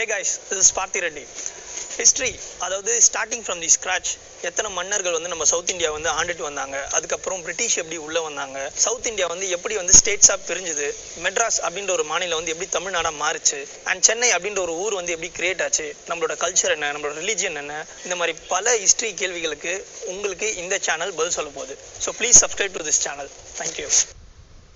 Hey guys this Parthi Reddy history அதாவது starting from the scratch எத்தனை மன்னர்கள் வந்து நம்ம சவுத் இந்தியா வந்து ஆண்டுட்டு வந்தாங்க அதுக்கப்புறம் பிரிட்டிஷ் எப்படி உள்ளே வந்தாங்க சவுத் இந்தியா வந்து எப்படி வந்து ஸ்டேட்ஸாக பிரிஞ்சுது மெட்ராஸ் அப்படின்ற ஒரு மாநிலம் வந்து எப்படி தமிழ்நாடாக மாறுச்சு அண்ட் சென்னை அப்படின்ற ஒரு ஊர் வந்து எப்படி கிரியேட் ஆச்சு நம்மளோட கல்ச்சர் என்ன நம்மளோட ரிலீஜியன் என்ன இந்த மாதிரி பல ஹிஸ்ட்ரி கேள்விகளுக்கு உங்களுக்கு இந்த சேனல் பதில் சொல்ல போகுது. So please subscribe to this channel thank you